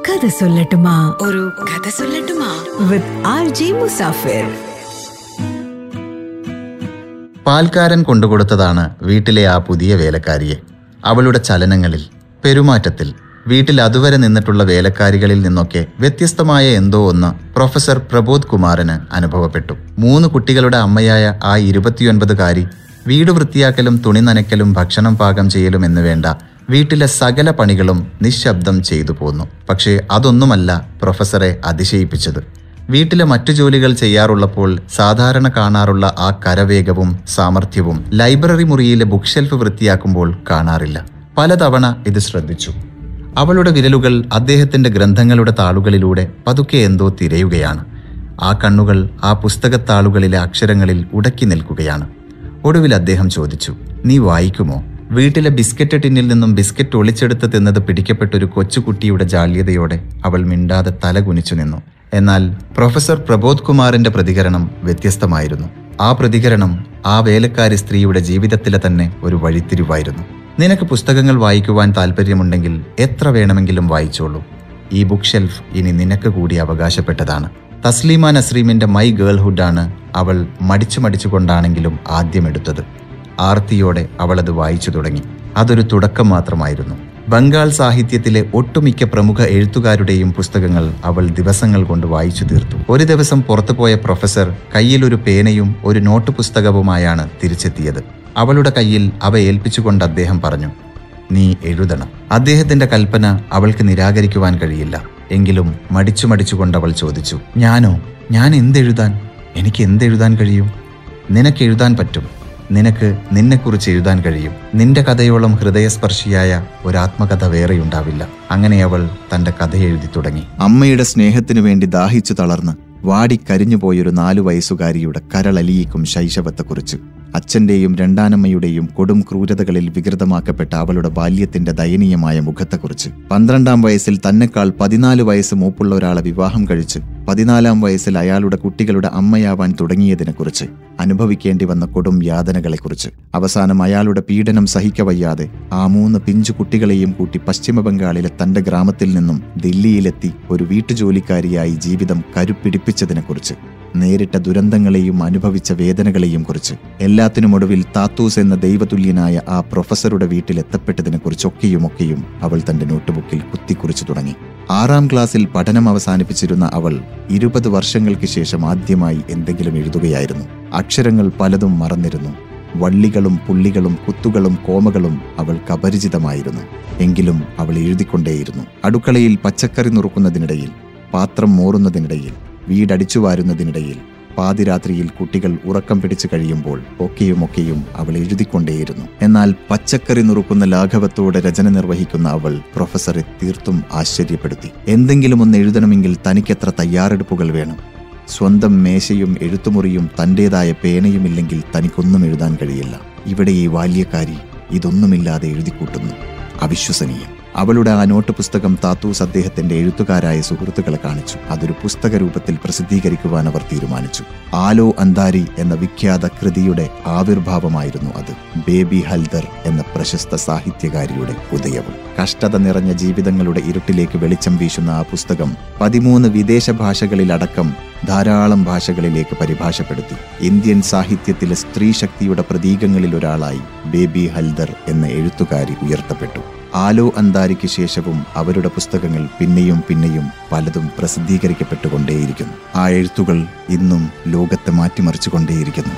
കഥ സൊല്ലട്ടുമാ. ഒരു കഥ സൊല്ലട്ടുമാ. വിത്ത് ആർ ജെ മുസാഫിർ പാൽക്കാരൻ കൊണ്ടുകൊടുത്തതാണ് വീട്ടിലെ ആ പുതിയ വേലക്കാരിയെ. അവളുടെ ചലനങ്ങളിൽ പെരുമാറ്റത്തിൽ വീട്ടിൽ അതുവരെ നിന്നിട്ടുള്ള വേലക്കാരികളിൽ നിന്നൊക്കെ വ്യത്യസ്തമായ എന്തോ ഒന്ന് പ്രൊഫസർ പ്രബോധ് കുമാറിന് അനുഭവപ്പെട്ടു. മൂന്ന് കുട്ടികളുടെ അമ്മയായ ആ ഇരുപത്തിയൊൻപതുകാരി വീട് വൃത്തിയാക്കലും തുണി നനയ്ക്കലും ഭക്ഷണം പാകം ചെയ്യലും എന്ന് വേണ്ട വീട്ടിലെ സകല പണികളും നിശബ്ദം ചെയ്തു പോന്നു. പക്ഷേ അതൊന്നുമല്ല പ്രൊഫസറെ അതിശയിപ്പിച്ചത്. വീട്ടിലെ മറ്റു ജോലികൾ ചെയ്യാറുള്ളപ്പോൾ സാധാരണ കാണാറുള്ള ആ കരവേഗവും സാമർഥ്യവും ലൈബ്രറി മുറിയിലെ ബുക്ക് ഷെൽഫ് വൃത്തിയാക്കുമ്പോൾ കാണാറില്ല. പലതവണ ഇത് ശ്രദ്ധിച്ചു. അവളുടെ വിരലുകൾ അദ്ദേഹത്തിന്റെ ഗ്രന്ഥങ്ങളുടെ താളുകളിലൂടെ പതുക്കെ എന്തോ തിരയുകയാണ്. ആ കണ്ണുകൾ ആ പുസ്തകത്താളുകളിലെ അക്ഷരങ്ങളിൽ ഉടക്കി നിൽക്കുകയാണ്. ഒടുവിൽ അദ്ദേഹം ചോദിച്ചു നീ വായിക്കുമോ? വീട്ടിലെ ബിസ്ക്കറ്റ് ടിന്നിൽ നിന്നും ബിസ്ക്കറ്റ് ഒളിച്ചെടുത്ത് തിന്നത് പിടിക്കപ്പെട്ട ഒരു കൊച്ചുകുട്ടിയുടെ ജാള്യതയോടെ അവൾ മിണ്ടാതെ തല കുനിച്ചു നിന്നു. എന്നാൽ പ്രൊഫസർ പ്രബോധ് കുമാറിന്റെ പ്രതികരണം വ്യത്യസ്തമായിരുന്നു. ആ പ്രതികരണം ആ വേലക്കാരി സ്ത്രീയുടെ ജീവിതത്തിലെ തന്നെ ഒരു വഴിത്തിരിവായിരുന്നു. നിനക്ക് പുസ്തകങ്ങൾ വായിക്കുവാൻ താല്പര്യമുണ്ടെങ്കിൽ എത്ര വേണമെങ്കിലും വായിച്ചോളൂ. ഈ ബുക്ക് ഷെൽഫ് ഇനി നിനക്ക് കൂടി അവകാശപ്പെട്ടതാണ്. തസ്ലീമ നസ്രീമിന്റെ മൈ ഗേൾഹുഡാണ് അവൾ മടിച്ചു മടിച്ചുകൊണ്ടാണെങ്കിലും ആദ്യം എടുത്തത്. ആർത്തിയോടെ അവൾ അത് വായിച്ചു തുടങ്ങി. അതൊരു തുടക്കം മാത്രമായിരുന്നു. ബംഗാൾ സാഹിത്യത്തിലെ ഒട്ടുമിക്ക പ്രമുഖ എഴുത്തുകാരുടെയും പുസ്തകങ്ങൾ അവൾ ദിവസങ്ങൾ കൊണ്ട് വായിച്ചു തീർത്തു. ഒരു ദിവസം പുറത്തുപോയ പ്രൊഫസർ കയ്യിൽ ഒരു പേനയും ഒരു നോട്ട് പുസ്തകവുമായാണ് തിരിച്ചെത്തിയത്. അവളുടെ കയ്യിൽ അവ ഏൽപ്പിച്ചുകൊണ്ട് അദ്ദേഹം പറഞ്ഞു നീ എഴുതണം. അദ്ദേഹത്തിന്റെ കൽപ്പന അവൾക്ക് നിരാകരിക്കുവാൻ കഴിയില്ല. എങ്കിലും മടിച്ചു മടിച്ചുകൊണ്ട് അവൾ ചോദിച്ചു ഞാനോ? ഞാൻ എന്തെഴുതാൻ? എനിക്ക് എന്തെഴുതാൻ കഴിയും? നിനക്ക് എഴുതാൻ പറ്റും. നിനക്ക് നിന്നെക്കുറിച്ച് എഴുതാൻ കഴിയും. നിന്റെ കഥയോളം ഹൃദയസ്പർശിയായ ഒരാത്മകഥ വേറെയുണ്ടാവില്ല. അങ്ങനെ അവൾ തന്റെ കഥ എഴുതി തുടങ്ങി. അമ്മയുടെ സ്നേഹത്തിനു വേണ്ടി ദാഹിച്ചു തളർന്ന് വാടിക്കരിഞ്ഞുപോയൊരു നാലു വയസ്സുകാരിയുടെ കരളലിയിക്കും ശൈശവത്തെക്കുറിച്ച്. അച്ഛന്റെയും രണ്ടാനമ്മയുടെയും കൊടും ക്രൂരതകളിൽ വികൃതമാക്കപ്പെട്ട അവളുടെ ബാല്യത്തിന്റെ ദയനീയമായ മുഖത്തെക്കുറിച്ച്. പന്ത്രണ്ടാം വയസ്സിൽ തന്നെക്കാൾ പതിനാല് വയസ്സ് മൂപ്പുള്ള ഒരാളെ വിവാഹം കഴിച്ച് പതിനാലാം വയസ്സിൽ അയാളുടെ കുട്ടികളുടെ അമ്മയാവാൻ തുടങ്ങിയതിനെക്കുറിച്ച് അനുഭവിക്കേണ്ടി വന്ന കൊടും യാതനകളെക്കുറിച്ച്. അവസാനം അയാളുടെ പീഡനം സഹിക്കവയ്യാതെ ആ മൂന്ന് പിഞ്ചു കുട്ടികളെയും കൂട്ടി പശ്ചിമബംഗാളിലെ തന്റെ ഗ്രാമത്തിൽ നിന്നും ദില്ലിയിലെത്തി ഒരു വീട്ടുജോലിക്കാരിയായി ജീവിതം കരുപ്പിടിപ്പിച്ചതിനെക്കുറിച്ച് നേരിട്ട ദുരന്തങ്ങളെയും അനുഭവിച്ച വേദനകളെയും കുറിച്ച് എല്ലാത്തിനുമൊടുവിൽ താത്തൂസ് എന്ന ദൈവതുല്യനായ ആ പ്രൊഫസറുടെ വീട്ടിലെത്തപ്പെട്ടതിനെക്കുറിച്ചൊക്കെയുമൊക്കെയും അവൾ തന്റെ നോട്ട്ബുക്കിൽ കുത്തിക്കുറിച്ചു തുടങ്ങി. ആറാം ക്ലാസ്സിൽ പഠനം അവസാനിപ്പിച്ചിരുന്ന അവൾ ഇരുപത് വർഷങ്ങൾക്ക് ശേഷം ആദ്യമായി എന്തെങ്കിലും എഴുതുകയായിരുന്നു. അക്ഷരങ്ങൾ പലതും മറന്നിരുന്നു. വള്ളികളും പുള്ളികളും കുത്തുകളും കോമകളും അവൾക്ക് അപരിചിതമായിരുന്നു എങ്കിലും അവൾ എഴുതിക്കൊണ്ടേയിരുന്നു. അടുക്കളയിൽ പച്ചക്കറി നുറുക്കുന്നതിനിടയിൽ പാത്രം മോറുന്നതിനിടയിൽ വീടടിച്ചു വാരുന്നതിനിടയിൽ പാതിരാത്രിയിൽ കുട്ടികൾ ഉറക്കം പിടിച്ചു കഴിയുമ്പോൾ ഒക്കെയുമൊക്കെയും അവൾ എഴുതിക്കൊണ്ടേയിരുന്നു. എന്നാൽ പച്ചക്കറി നുറുക്കുന്ന ലാഘവത്തോടെ രചന നിർവഹിക്കുന്ന അവൾ പ്രൊഫസറെ തീർത്തും ആശ്ചര്യപ്പെടുത്തി. എന്തെങ്കിലും ഒന്ന് എഴുതണമെങ്കിൽ തനിക്കെത്ര തയ്യാറെടുപ്പുകൾ വേണം? സ്വന്തം മേശയും എഴുത്തുമുറിയും തന്റേതായ പേനയുമില്ലെങ്കിൽ തനിക്കൊന്നും എഴുതാൻ കഴിയില്ല. ഇവിടെ ഈ ബാല്യക്കാരി ഇതൊന്നുമില്ലാതെ എഴുതിക്കൂട്ടുന്നു. അവിശ്വസനീയം. അവളുടെ ആ നോട്ട് പുസ്തകം താത്തൂസ് അദ്ദേഹത്തിന്റെ എഴുത്തുകാരായ സുഹൃത്തുക്കളെ കാണിച്ചു. അതൊരു പുസ്തക രൂപത്തിൽ പ്രസിദ്ധീകരിക്കുവാൻ അവർ തീരുമാനിച്ചു. ആലോ അന്താരി എന്ന വിഖ്യാത കൃതിയുടെ ആവിർഭാവമായിരുന്നു അത്. ബേബി ഹൽദർ എന്ന പ്രശസ്ത സാഹിത്യകാരിയുടെ ഉദയവും. കഷ്ടത നിറഞ്ഞ ജീവിതങ്ങളുടെ ഇരുട്ടിലേക്ക് വെളിച്ചം വീശുന്ന ആ പുസ്തകം പതിമൂന്ന് വിദേശ ഭാഷകളിലടക്കം ധാരാളം ഭാഷകളിലേക്ക് പരിഭാഷപ്പെടുത്തി. ഇന്ത്യൻ സാഹിത്യത്തിലെ സ്ത്രീ ശക്തിയുടെ പ്രതീകങ്ങളിൽ ഒരാളായി ബേബി ഹൽദർ എന്ന എഴുത്തുകാരി ഉയർത്തപ്പെട്ടു. ആലോ അന്താരിക്ക് ശേഷവും അവരുടെ പുസ്തകങ്ങൾ പിന്നെയും പിന്നെയും പലതും പ്രസിദ്ധീകരിക്കപ്പെട്ടുകൊണ്ടേയിരിക്കുന്നു. ആ എഴുത്തുകൾ ഇന്നും ലോകത്തെ മാറ്റിമറിച്ചുകൊണ്ടേയിരിക്കുന്നു.